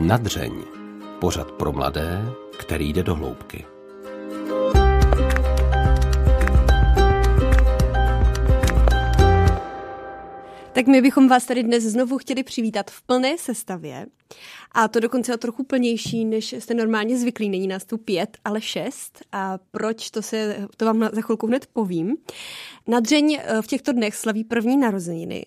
Nadřeň. Pořad pro mladé, který jde do hloubky. Tak my bychom vás tady dnes znovu chtěli přivítat v plné sestavě. A to dokonce o trochu plnější, než jste normálně zvyklí. Není nás tu pět, ale šest. A proč, to, se, to vám za chvilku hned povím. Nadřeň eh, v těchto dnech slaví první narozeniny.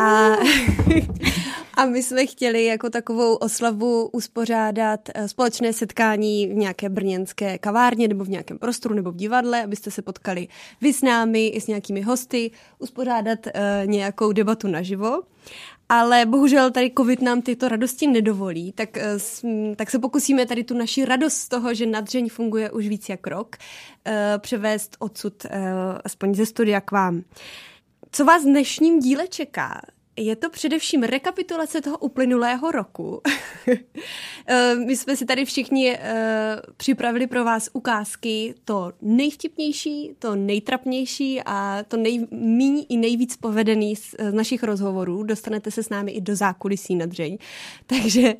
A, a my jsme chtěli jako takovou oslavu uspořádat eh, společné setkání v nějaké brněnské kavárně nebo v nějakém prostoru nebo v divadle, abyste se potkali vy s námi i s nějakými hosty, uspořádat uh, nějakou debatu naživo. Ale bohužel tady covid nám tyto radosti nedovolí, tak, eh, tak se pokusíme tady tu naši radost z toho, že nadřeň funguje už víc jak rok, eh, převést odsud eh, aspoň ze studia k vám. Co vás v dnešním díle čeká? Je to především rekapitulace toho uplynulého roku. Eh, my jsme si tady všichni uh, připravili pro vás ukázky, to nejvtipnější, to nejtrapnější a to nejméně i nejvíc povedený z, z našich rozhovorů. Dostanete se s námi i do zákulisí na dřeň. Takže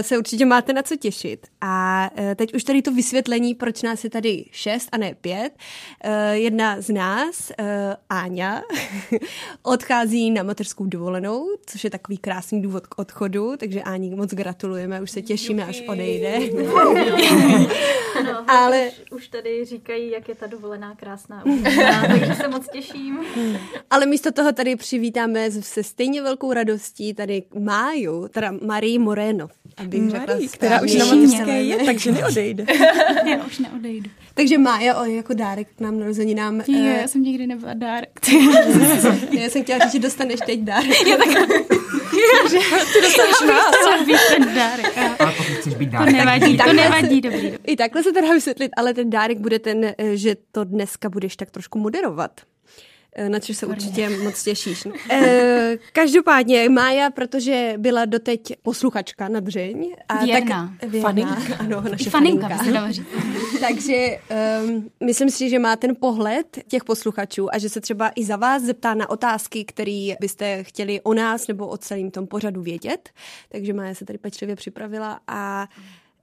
se určitě máte na co těšit. A teď už tady to vysvětlení, proč nás je tady šest a ne pět. Jedna z nás, Áňa, odchází na mateřskou dovolenou, což je takový krásný důvod k odchodu, takže Áni moc gratulujeme, už se těšíme, až odejde. no, Ale už, už tady říkají, jak je ta dovolená krásná, takže se moc těším. Ale místo toho tady přivítáme se stejně velkou radostí tady Máju, teda Marii Moreno, abych Marie, řekla která už na mateřské je, takže neodejde. já už neodejdu. Takže Mája o, jako dárek k nám narozeninám. Jo, uh, já jsem nikdy nebyla dárek. já jsem chtěla říct, že dostaneš teď dárek. Já tak... že ty dostaneš nás. být ten dárek. Ale pokud chceš být dárek. To nevadí, to nevadí, dobrý, dobrý. I takhle se teda vysvětlit, ale ten dárek bude ten, eh, že to dneska budeš tak trošku moderovat. Eh, na což se určitě moc těšíš. E, každopádně Mája, protože byla doteď posluchačka na dřeň. A věrná. Tak, věrná. Faninka. Ano, naše faninka. faninka. Takže um, myslím si, že má ten pohled těch posluchačů a že se třeba i za vás zeptá na otázky, které byste chtěli o nás nebo o celém tom pořadu vědět. Takže Mája se tady pečlivě připravila a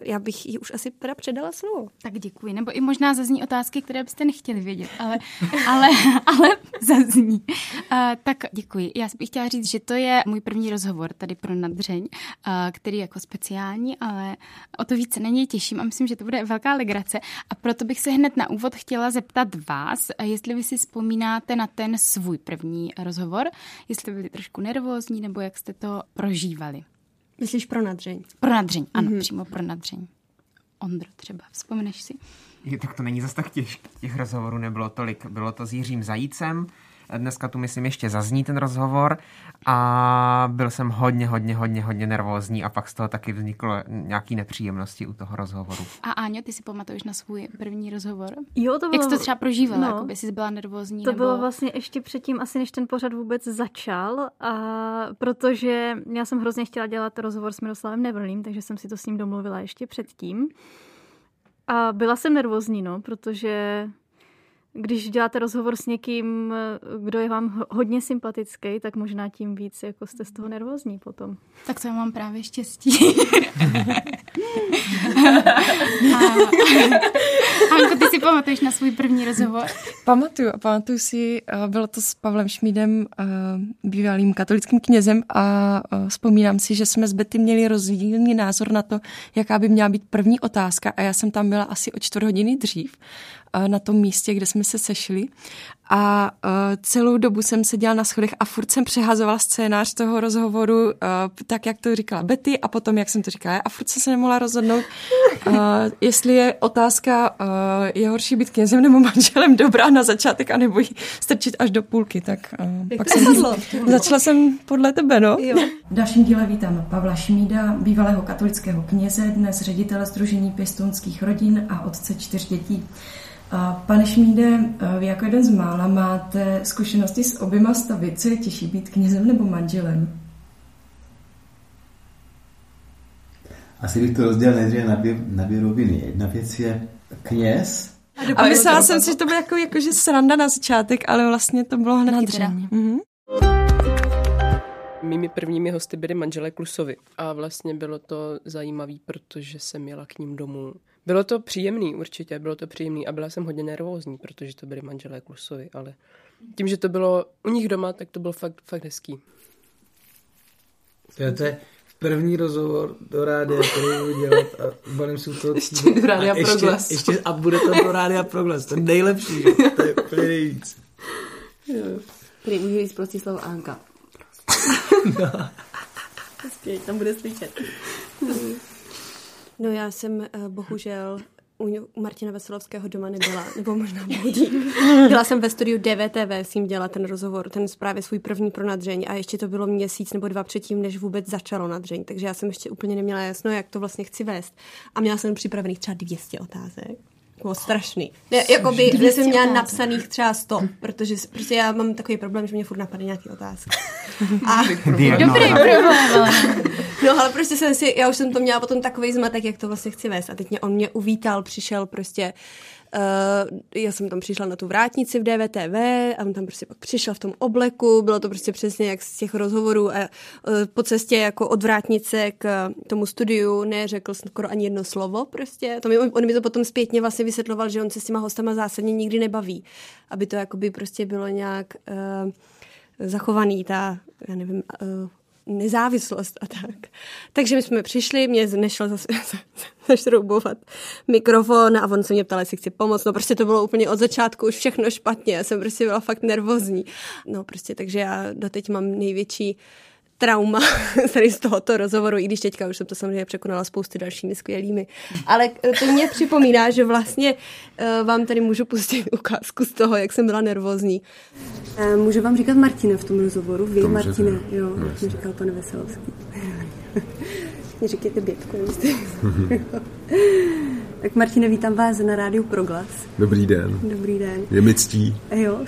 já bych jí už asi teda předala slovo. Tak děkuji. Nebo i možná zazní otázky, které byste nechtěli vědět, ale, ale, ale zazní. Uh, tak děkuji. Já bych chtěla říct, že to je můj první rozhovor tady pro Nadřeň, uh, který je jako speciální, ale o to více na něj těším a myslím, že to bude velká legrace. A proto bych se hned na úvod chtěla zeptat vás, jestli vy si vzpomínáte na ten svůj první rozhovor, jestli byli trošku nervózní nebo jak jste to prožívali. Myslíš pro nadřeň? Pro nadřeň, ano, mm-hmm. přímo pro nadřeň. Ondro třeba, vzpomeneš si? Je, tak to není zas tak těžké. Těch rozhovorů nebylo tolik. Bylo to s Jiřím Zajícem, Dneska tu, myslím, ještě zazní ten rozhovor a byl jsem hodně, hodně, hodně, hodně nervózní a pak z toho taky vzniklo nějaký nepříjemnosti u toho rozhovoru. A Áňo, ty si pamatuješ na svůj první rozhovor? Jo, to bylo... Jak jsi to třeba prožívala? No, jako by jsi byla nervózní? To nebo... bylo vlastně ještě předtím, asi než ten pořad vůbec začal, a protože já jsem hrozně chtěla dělat rozhovor s Miroslavem Nevrlým, takže jsem si to s ním domluvila ještě předtím. A byla jsem nervózní, no, protože když děláte rozhovor s někým, kdo je vám hodně sympatický, tak možná tím víc jako jste z toho nervózní potom. Tak to já mám právě štěstí. Hanko, ty si pamatuješ na svůj první rozhovor? Pamatuju a pamatuju si, eh, bylo to s Pavlem Šmídem, eh, bývalým katolickým knězem a eh, vzpomínám si, že jsme s Betty měli rozdílný názor na to, jaká by měla být první otázka a já jsem tam byla asi o čtvrt hodiny dřív na tom místě, kde jsme se sešli. A uh, celou dobu jsem seděla na schodech a furt jsem přehazovala scénář toho rozhovoru, uh, tak jak to říkala Betty a potom jak jsem to říkala a furt jsem se nemohla rozhodnout, uh, jestli je otázka, uh, je horší být knězem nebo manželem dobrá na začátek a nebo ji strčit až do půlky, tak uh, pak jsem začala jsem podle tebe, no. Jo. V dalším díle vítám Pavla Šmída, bývalého katolického kněze, dnes ředitele Združení pěstounských rodin a otce čtyř dětí. A pane Šmíde, vy jako jeden z mála máte zkušenosti s oběma stavy. Co je těžší, být knězem nebo manželem? Asi bych to rozdělil nejdříve na dvě, na dvě roviny. Jedna věc je kněz. A, a myslela jsem si, že to bylo jako, jako že sranda na začátek, ale vlastně to bylo hned na Mhm. Mými prvními hosty byly manželé Klusovi a vlastně bylo to zajímavé, protože jsem jela k ním domů. Bylo to příjemný, určitě, bylo to příjemný a byla jsem hodně nervózní, protože to byly manželé Klusovi, ale tím, že to bylo u nich doma, tak to bylo fakt, fakt hezký. To je, to je první rozhovor do rádia, který budu dělat a balím si to. Ještě do rádia a Proglas. Ještě, ještě, a bude to do rádia Proglas, to je nejlepší, to je úplně nejvíc. Který může říct prostě slovo Anka. Prostě, tam bude slyšet. No já jsem uh, bohužel u, Martina Veselovského doma nebyla, nebo možná budí. Byla jsem ve studiu DVTV s ním dělat ten rozhovor, ten právě svůj první pro nadřeň a ještě to bylo měsíc nebo dva předtím, než vůbec začalo nadřeň, takže já jsem ještě úplně neměla jasno, jak to vlastně chci vést. A měla jsem připravených třeba 200 otázek. Bylo strašný. Ne, jakoby, že jsem měla otázek. napsaných třeba 100, protože prostě já mám takový problém, že mě furt napadne nějaký otázky. A... Dobrý problém. No ale prostě jsem si, já už jsem to měla potom takový zmatek, jak to vlastně chci vést. A teď mě, on mě uvítal, přišel prostě Uh, já jsem tam přišla na tu vrátnici v DVTV a on tam prostě pak přišel v tom obleku, bylo to prostě přesně jak z těch rozhovorů a uh, po cestě jako od vrátnice k tomu studiu neřekl skoro ani jedno slovo prostě. To mi, on mi to potom zpětně vlastně vysvětloval, že on se s těma hostama zásadně nikdy nebaví, aby to jakoby prostě bylo nějak uh, zachovaný ta, já nevím, nezávislost a tak. Takže my jsme přišli, mě nešel zase zašroubovat mikrofon a on se mě ptal, jestli chci pomoct. No prostě to bylo úplně od začátku už všechno špatně. Já jsem prostě byla fakt nervózní. No prostě, takže já doteď mám největší trauma tady z tohoto rozhovoru, i když teďka už jsem to samozřejmě překonala spousty dalšími skvělými. Ale to mě připomíná, že vlastně uh, vám tady můžu pustit ukázku z toho, jak jsem byla nervózní. Uh, můžu vám říkat Martina v tom rozhovoru? Vy, Martina, jo, no, mi říkal pan Veselovský. Mě říkejte Bětko, Tak Martine, vítám vás na rádiu Proglas. Dobrý den. Dobrý den. Je mi ctí. Jo.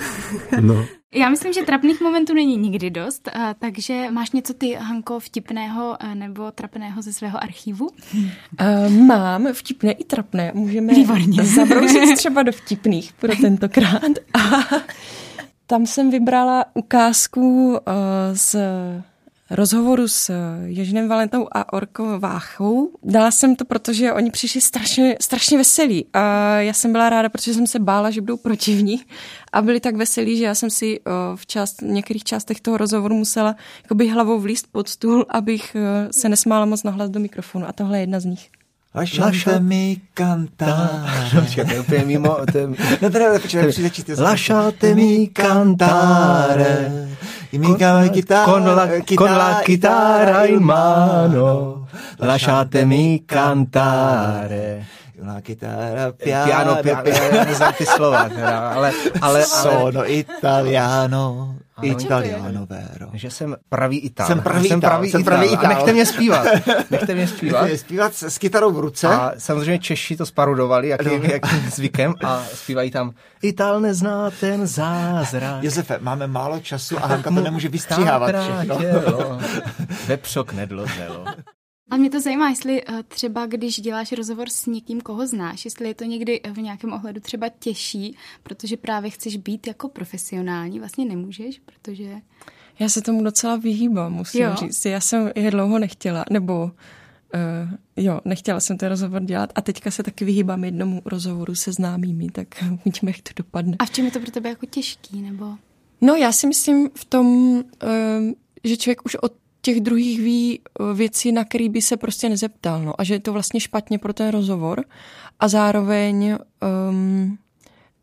no. Já myslím, že trapných momentů není nikdy dost, takže máš něco ty, Hanko, vtipného nebo trapného ze svého archivu? Uh, mám vtipné i trapné. Můžeme Výborně. zabrousit třeba do vtipných pro tentokrát. A tam jsem vybrala ukázku uh, z rozhovoru s Ježinem Valentou a Orkou Váchou. Dala jsem to, protože oni přišli strašně, strašně veselí. A já jsem byla ráda, protože jsem se bála, že budou protivní. A byli tak veselí, že já jsem si v část, některých částech toho rozhovoru musela hlavou vlíst pod stůl, abych se nesmála moc nahlas do mikrofonu. A tohle je jedna z nich. Lasciatemi cantare. No, to je úplně mimo. To je... No teda, počkej, přijde Lasciatemi cantare. Con, con, la, con la chitarra in mano. Lasciatemi cantare. Una chitarra piano, piano, piano, neznám ty slova, teda, ale, ale, Sono italiano, ano, italiano, vero. Že jsem pravý Ital. Jsem pravý jsem Ital, pravý jsem pravý Ital. A nechte mě zpívat. Nechte mě zpívat. Nechte mě zpívat s, s kytarou v ruce. A samozřejmě Češi to sparudovali, jakým, No. jakým zvykem a zpívají tam Ital nezná ten zázrak. Josefe, máme málo času a Hanka to nemůže vystříhávat všechno. Tělo, vepřok nedlozelo. A mě to zajímá, jestli uh, třeba, když děláš rozhovor s někým, koho znáš, jestli je to někdy v nějakém ohledu třeba těžší, protože právě chceš být jako profesionální, vlastně nemůžeš, protože... Já se tomu docela vyhýbám, musím Jo. říct. Já jsem je dlouho nechtěla, nebo uh, jo, nechtěla jsem ten rozhovor dělat a teďka se taky vyhýbám jednomu rozhovoru se známými, tak uvidíme, jak to dopadne. A v čem je to pro tebe jako těžký, nebo... No já si myslím v tom, uh, že člověk už od těch druhých ví uh, věci, na který by se prostě nezeptal. No, a že je to vlastně špatně pro ten rozhovor. A zároveň um,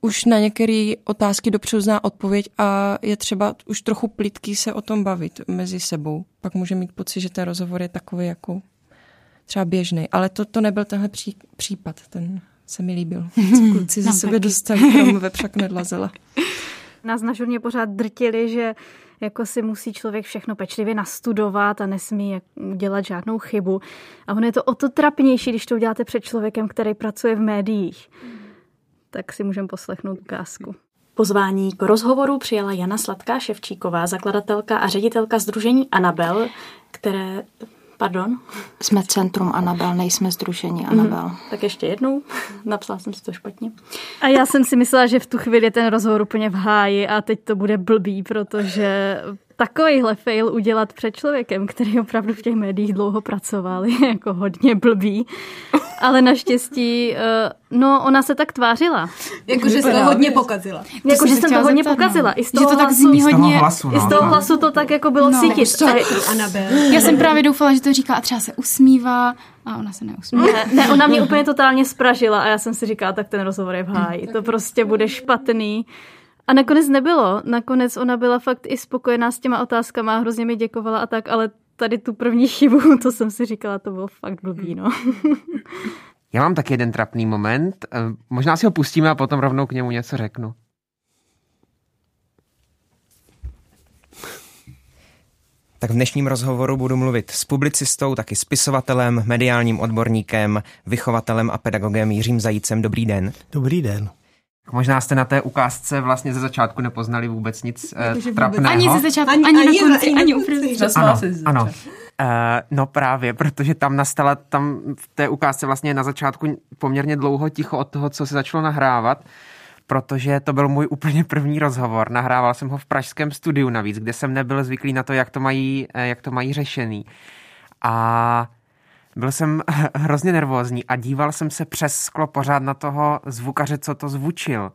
už na některé otázky dopředu zná odpověď a je třeba už trochu plitký se o tom bavit mezi sebou. Pak může mít pocit, že ten rozhovor je takový jako třeba běžný. Ale to, to nebyl tenhle pří, případ, ten se mi líbil. Co kluci ze sebe taky. dostali, kromě vepřak nedlazela. Nás na žurně pořád drtili, že jako si musí člověk všechno pečlivě nastudovat a nesmí dělat žádnou chybu. A ono je to o to trapnější, když to uděláte před člověkem, který pracuje v médiích. Tak si můžeme poslechnout ukázku. Pozvání k rozhovoru přijala Jana Sladká Ševčíková, zakladatelka a ředitelka Združení Anabel, které... Pardon? Jsme Centrum Anabel, nejsme Združení Anabel. Mhm. Tak ještě jednou. Napsala jsem si to špatně. A já jsem si myslela, že v tu chvíli je ten rozhovor úplně v háji a teď to bude blbý, protože takovýhle fail udělat před člověkem, který opravdu v těch médiích dlouho pracoval, je jako hodně blbý. Ale naštěstí, eh, no ona se tak tvářila. Jakože se to hodně pokazila. Jakože jsem to hodně no. pokazila. I z toho, že to hlasu, tak hodně, toho hlasu, no, I z no. toho hlasu to tak jako bylo no, cítit. To, Já jsem právě doufala, že to říká a třeba se usmívá, a ona se neusmívá. Ne, ne, ona mě úplně totálně spražila a já jsem si říkala, tak ten rozhovor je v háji. To prostě bude špatný. A nakonec nebylo. Nakonec ona byla fakt i spokojená s těma otázkama, hrozně mi děkovala a tak, ale tady tu první chybu, to jsem si říkala, to bylo fakt blbý, no. Já mám taky jeden trapný moment. Eh, možná si ho pustíme a potom rovnou k němu něco řeknu. Tak v dnešním rozhovoru budu mluvit s publicistou, taky spisovatelem, mediálním odborníkem, vychovatelem a pedagogem Jiřím Zajícem. Dobrý den. Dobrý den. Možná jste na té ukázce vlastně ze začátku nepoznali vůbec nic jako, trapného. Ani ze začátku, ani, ani, ani na konci, ani uprostřed. Ano, ano. Uh, no právě, protože tam nastala, tam v té ukázce vlastně na začátku poměrně dlouho ticho od toho, co se začalo nahrávat, protože to byl můj úplně první rozhovor. Nahrával jsem ho v pražském studiu navíc, kde jsem nebyl zvyklý na to, jak to mají, eh, jak to mají řešený. A byl jsem hrozně nervózní a díval jsem se přes sklo pořád na toho zvukaře, co to zvučil.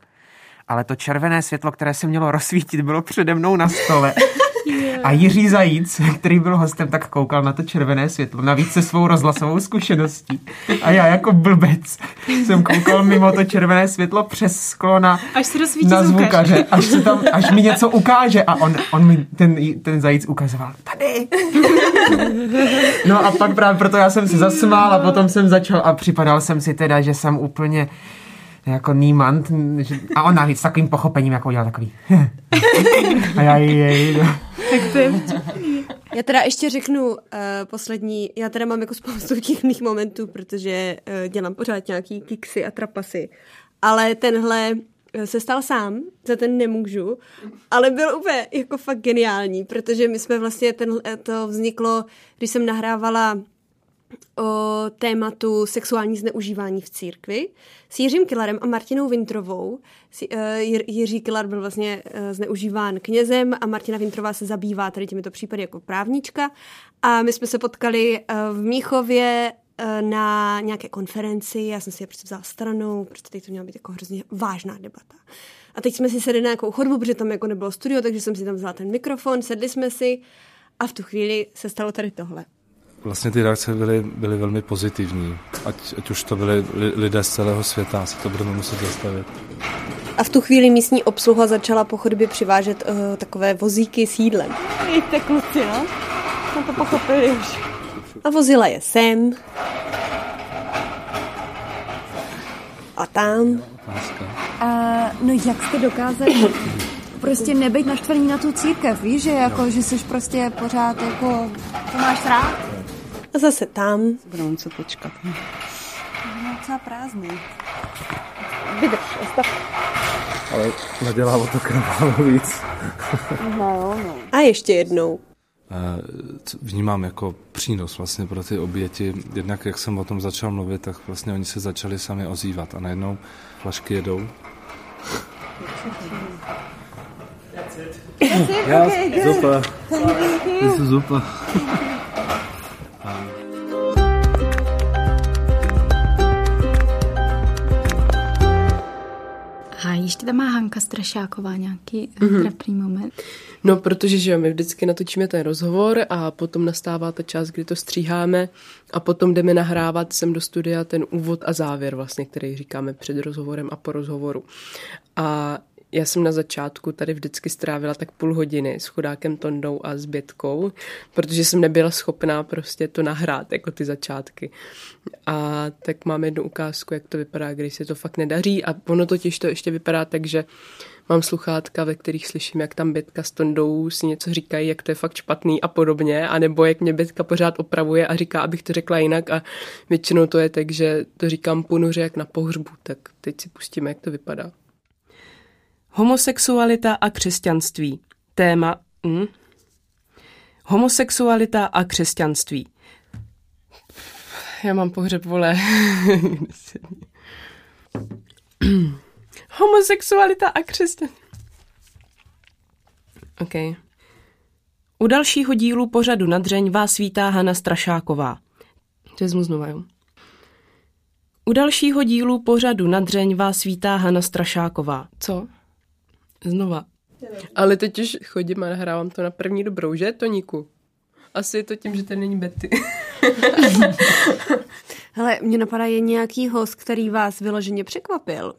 Ale to červené světlo, které se mělo rozsvítit, bylo přede mnou na stole. A Jiří Zajíc, který byl hostem, tak koukal na to červené světlo, navíc se svou rozhlasovou zkušeností. A já jako blbec jsem koukal mimo to červené světlo přes sklo na, až se na zvukaře, až, se tam, až mi něco ukáže. A on, on mi ten, ten Zajíc ukazoval, tady. No a pak právě proto já jsem se zasmál a potom jsem začal a připadal jsem si teda, že jsem úplně jako Niemand. A ona s takovým pochopením, jako udělala takový. a já jej, jej, no. Tak to je já teda ještě řeknu uh, poslední, já teda mám jako spoustu vtipných momentů, protože uh, dělám pořád nějaký kiksy a trapasy, ale tenhle eh, se stal sám, za ten nemůžu, ale byl úplně jako fakt geniální, protože my jsme vlastně, ten, to vzniklo, když jsem nahrávala o tématu sexuální zneužívání v církvi s Jiřím Kilarem a Martinou Vintrovou. Eh, Jiří Kilar byl vlastně eh, zneužíván knězem a Martina Vintrová se zabývá tady těmito případy jako právnička. A my jsme se potkali eh, v Míchově na nějaké konferenci, já jsem si je prostě vzala stranou, protože teď to měla být jako hrozně vážná debata. A teď jsme si sedli na nějakou chodbu, protože tam jako nebylo studio, takže jsem si tam vzala ten mikrofon, sedli jsme si a v tu chvíli se stalo tady tohle. Vlastně ty reakce byly, byly velmi pozitivní, ať, ať už to byly lidé z celého světa, se to budeme muset zastavit. A v tu chvíli místní obsluha začala po chodbě přivážet uh, takové vozíky s jídlem. Jeďte kluci, no. Jsme to pochopili už. A vozila je sem. A tam. A, no jak jste dokázali prostě nebejt naštvaný na tu církev, víš, že jako, že jsi prostě pořád jako, to máš rád? A zase tam. Budou muset počkat. Je docela prázdný. Vydrž, ostav. Ale nadělá o to krválo víc. no, jo, no. A ještě jednou vnímám jako přínos vlastně pro ty oběti. Jednak jak jsem o tom začal mluvit, tak vlastně oni se začali sami ozývat a najednou flašky jedou. Já, Super. This super. A ještě tam má Hanka Strašáková nějaký mm-hmm. trapný moment. No, protože že my vždycky natočíme ten rozhovor a potom nastává ta část, kdy to stříháme a potom jdeme nahrávat sem do studia ten úvod a závěr vlastně, který říkáme před rozhovorem a po rozhovoru. A já jsem na začátku tady vždycky strávila tak půl hodiny s chudákem Tondou a s Bětkou, protože jsem nebyla schopná prostě to nahrát, jako ty začátky. A tak mám jednu ukázku, jak to vypadá, když se to fakt nedaří a ono totiž to ještě vypadá tak, že mám sluchátka, ve kterých slyším, jak tam Bětka s Tondou si něco říkají, jak to je fakt špatný a podobně, a nebo jak mě Bětka pořád opravuje a říká, abych to řekla jinak a většinou to je tak, že to říkám ponuře jak na pohřbu, tak teď si pustíme, jak to vypadá. Homosexualita a křesťanství. Téma. Hm? Homosexualita a křesťanství. Já mám pohřeb, vole. Homosexualita a křesťanství. OK. U dalšího dílu pořadu nadřeň vás vítá Hana Strašáková. Vezmu znova, jo. U dalšího dílu pořadu nadřeň vás vítá Hana Strašáková. Co? Znova. Ale teď už chodím a nahrávám to na první dobrou, že, Toníku? Asi je to tím, že tady není Betty. Hele, mě napadá, je nějaký host, který vás vyloženě překvapil?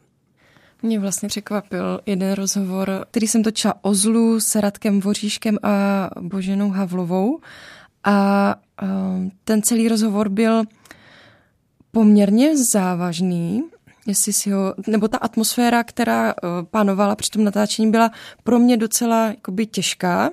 Mě vlastně překvapil jeden rozhovor, který jsem točila o zlu s Radkem Voříškem a Boženou Havlovou. A ten celý rozhovor byl poměrně závažný, jestli si ho, nebo ta atmosféra, která panovala při tom natáčení, byla pro mě docela jakoby těžká.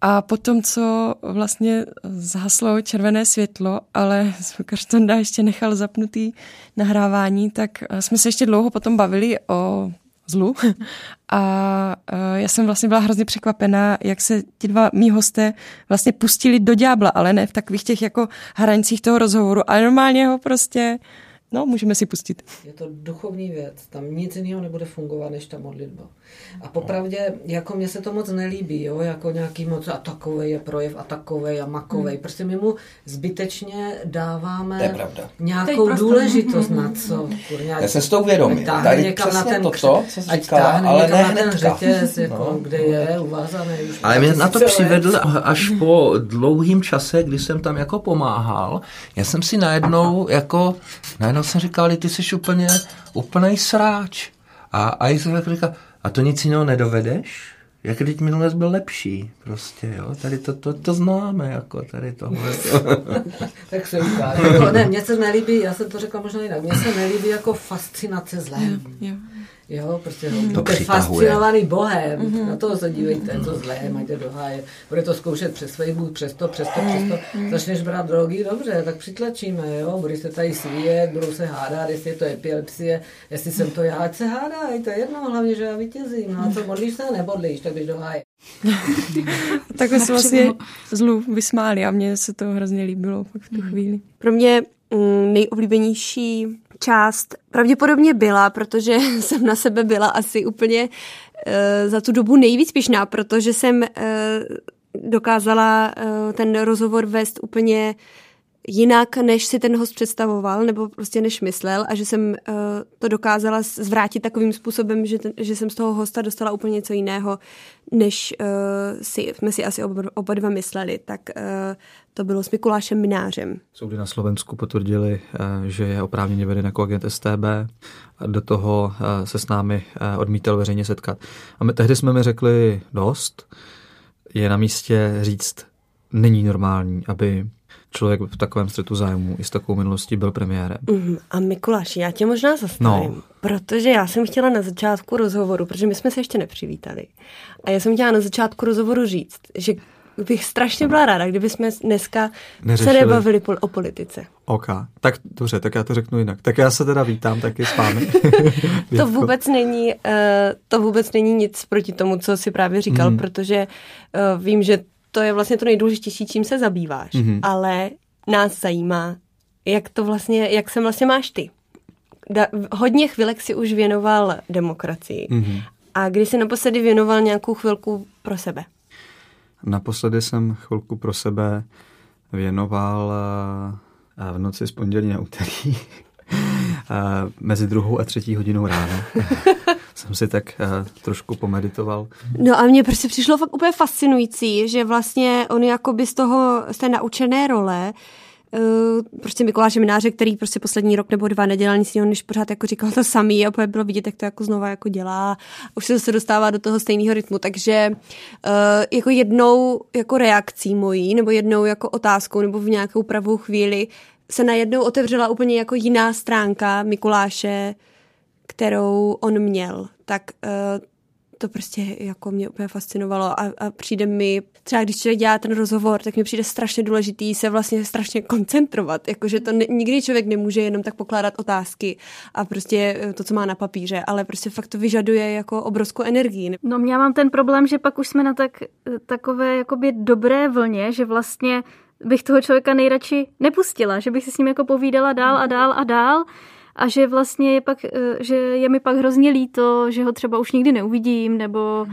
A potom, co vlastně zhaslo červené světlo, ale zvukař Tonda ještě nechal zapnutý nahrávání, tak jsme se ještě dlouho potom bavili o zlu. A já jsem vlastně byla hrozně překvapená, jak se ti dva mý hosté vlastně pustili do ďábla, ale ne v takových těch jako hranicích toho rozhovoru, ale normálně ho prostě No, můžeme si pustit. Je to duchovní věc, tam nic jiného nebude fungovat, než ta modlitba. A popravdě, jako mně se to moc nelíbí, jo, jako nějaký moc a takovej je projev a takovej a makovej. Hmm. Prostě my mu zbytečně dáváme nějakou důležitost hmm. na co. Kurňa, Já jsem s tou vědomý. Tady někam na ten, to, co, ať říkala, ale ne na ten řetěz, jako, no. kde je uvázaný. Už ale mě na to přivedl až po dlouhým čase, kdy jsem tam jako pomáhal. Já jsem si najednou jako, najednou jsem říkal, ty jsi úplně, úplnej sráč. A, a Izrael říká, a to nic jiného nedovedeš? Jak teď minule byl lepší, prostě, jo, tady to, to, to známe, jako tady tohle. tak se ukáže. Jako, ne, mně se nelíbí, já jsem to řekla možná jinak, mně se nelíbí jako fascinace zlem. Jo, jo. Jo, prostě mm. to fascinovaný Bohem. Mm-hmm. Na toho se dívejte, to zlé, majte do háje. Bude to zkoušet přes Facebook, přes to, přes to, přes to. Mm. Začneš brát drogy, dobře, tak přitlačíme, jo. Bude se tady svíjet, budou se hádat, jestli je to epilepsie, jestli jsem to já, ať se hádají, to je jedno, hlavně, že já vítězím. No a co, modlíš se, nebodlíš, tak běž do háje. Takhle se vlastně zlu vysmáli a mně se to hrozně líbilo v tu mhm. chvíli. Pro mě mm, nejoblíbenější část pravděpodobně byla, protože jsem na sebe byla asi úplně uh, za tu dobu nejvíc pišná, protože jsem uh, dokázala uh, ten rozhovor vést úplně jinak, než si ten host představoval, nebo prostě než myslel a že jsem to dokázala zvrátit takovým způsobem, že, ten, že jsem z toho hosta dostala úplně něco jiného, než si, jsme si asi oba, dva mysleli. Tak to bylo s Mikulášem Minářem. Soudy na Slovensku potvrdili, že je oprávněně veden jako agent STB. Do toho se s námi odmítal veřejně setkat. A my, tehdy jsme mi řekli dost. Je na místě říct, není normální, aby člověk v takovém střetu zájmu i s takovou minulostí byl premiérem. Mm, a Mikuláš, já tě možná zastavím, no. protože já jsem chtěla na začátku rozhovoru, protože my jsme se ještě nepřivítali, a já jsem chtěla na začátku rozhovoru říct, že bych strašně byla ráda, kdyby jsme dneska Neřešili. se nebavili o politice. OK, tak dobře, tak já to řeknu jinak. Tak já se teda vítám taky s vámi. to vůbec není, uh, to vůbec není nic proti tomu, co si právě říkal, mm. protože uh, vím, že to je vlastně to nejdůležitější, čím se zabýváš, mm-hmm. ale nás zajímá, jak to vlastně, jak se vlastně máš ty. Da, hodně chvilek si už věnoval demokracii. Mm-hmm. A kdy jsi naposledy věnoval nějakou chvilku pro sebe? Naposledy jsem chvilku pro sebe věnoval eh, v noci z pondělí na úterý eh, mezi druhou a třetí hodinou ráno. jsem si tak uh, trošku pomeditoval. No a mně prostě přišlo fakt úplně fascinující, že vlastně on jakoby z toho, z té naučené role Uh, prostě Mikuláše Mináře, který prostě poslední rok nebo dva nedělal nic jiného, než pořád jako říkal to samý a opět bylo vidět, jak to jako znova jako dělá. Už se zase dostává do toho stejného rytmu, takže uh, jako jednou jako reakcí mojí, nebo jednou jako otázkou, nebo v nějakou pravou chvíli se najednou otevřela úplně jako jiná stránka Mikuláše, kterou on měl, tak uh, to prostě jako mě úplně fascinovalo a, a přijde mi, třeba když člověk dělá ten rozhovor, tak mi přijde strašně důležitý se vlastně strašně koncentrovat, jakože to ne, nikdy člověk nemůže jenom tak pokládat otázky a prostě eh, to, co má na papíře, ale prostě fakt to vyžaduje jako obrovskou energii. No já mám ten problém, že pak už jsme na tak, takové jakoby dobré vlně, že vlastně bych toho člověka nejradši nepustila, že bych si s ním jako povídala dál a dál a dál a že vlastně je pak, eh, že je mi pak hrozně líto, že ho třeba už nikdy neuvidím, nebo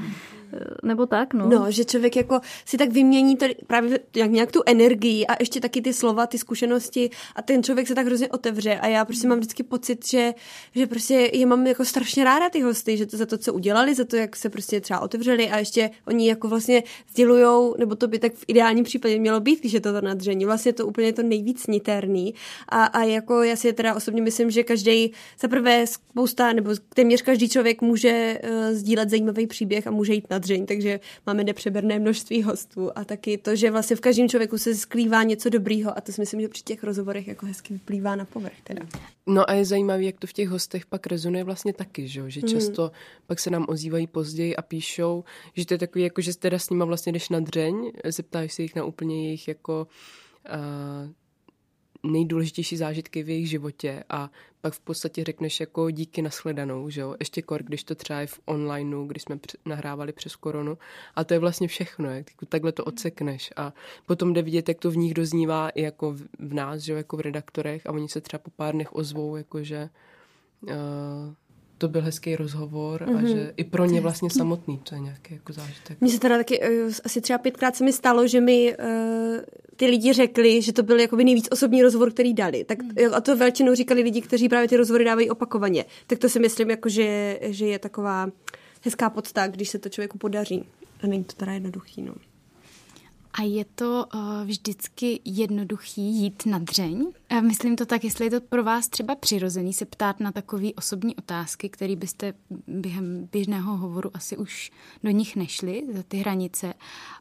nebo tak, no. No, že člověk jako si tak vymění to, právě jak nějak tu energii a ještě taky ty slova, ty zkušenosti a ten člověk se tak hrozně otevře a já prostě mám vždycky pocit, že, že prostě je mám jako strašně ráda ty hosty, že to za to, co udělali, za to, jak se prostě třeba otevřeli a ještě oni jako vlastně sdělujou, nebo to by tak v ideálním případě mělo být, když je to to nadření. Vlastně to úplně to nejvíc niterný a, a jako já si teda osobně myslím, že každý za prvé spousta, nebo téměř každý člověk může uh, sdílet zajímavý příběh a může jít na dřeň, takže máme nepřeberné množství hostů a taky to, že vlastně v každém člověku se skrývá něco dobrýho a to si myslím, že při těch rozhovorech jako hezky vyplývá na povrch teda. No a je zajímavé, jak to v těch hostech pak rezonuje vlastně taky, že, že často mm. pak se nám ozývají později a píšou, že to je takový, jako že teda s nima vlastně jdeš na dřeň, zeptáš se jich na úplně jejich jako uh, nejdůležitější zážitky v jejich životě a pak v podstatě řekneš jako díky nashledanou, že jo? Ještě kor, když to třeba je v onlineu, když jsme nahrávali přes koronu. A to je vlastně všechno, jak takhle to odsekneš a potom jde vidět, jak to v nich doznívá i jako v nás, že jo? jako v redaktorech a oni se třeba po pár dnech ozvou, jakože uh, to byl hezký rozhovor mm-hmm. a mhm. že i pro ně vlastně samotný to je nějaký jako zážitek. Mně se teda taky uh, asi třeba pětkrát se mi stalo, že mi uh, ty lidi řekli, že to byl jakoby nejvíc osobní rozhovor, který dali. Tak, mm. a to většinou říkali lidi, kteří právě ty rozhovory dávají opakovaně. Tak to si myslím, jako, že, že je taková hezká podsta, když se to člověku podaří. A není to teda jednoduchý. No. A je to uh, vždycky jednoduchý jít na dřeň? Uh, myslím to tak, jestli je to pro vás třeba přirozený se ptát na takové osobní otázky, které byste během běžného hovoru asi už do nich nešli, za ty hranice.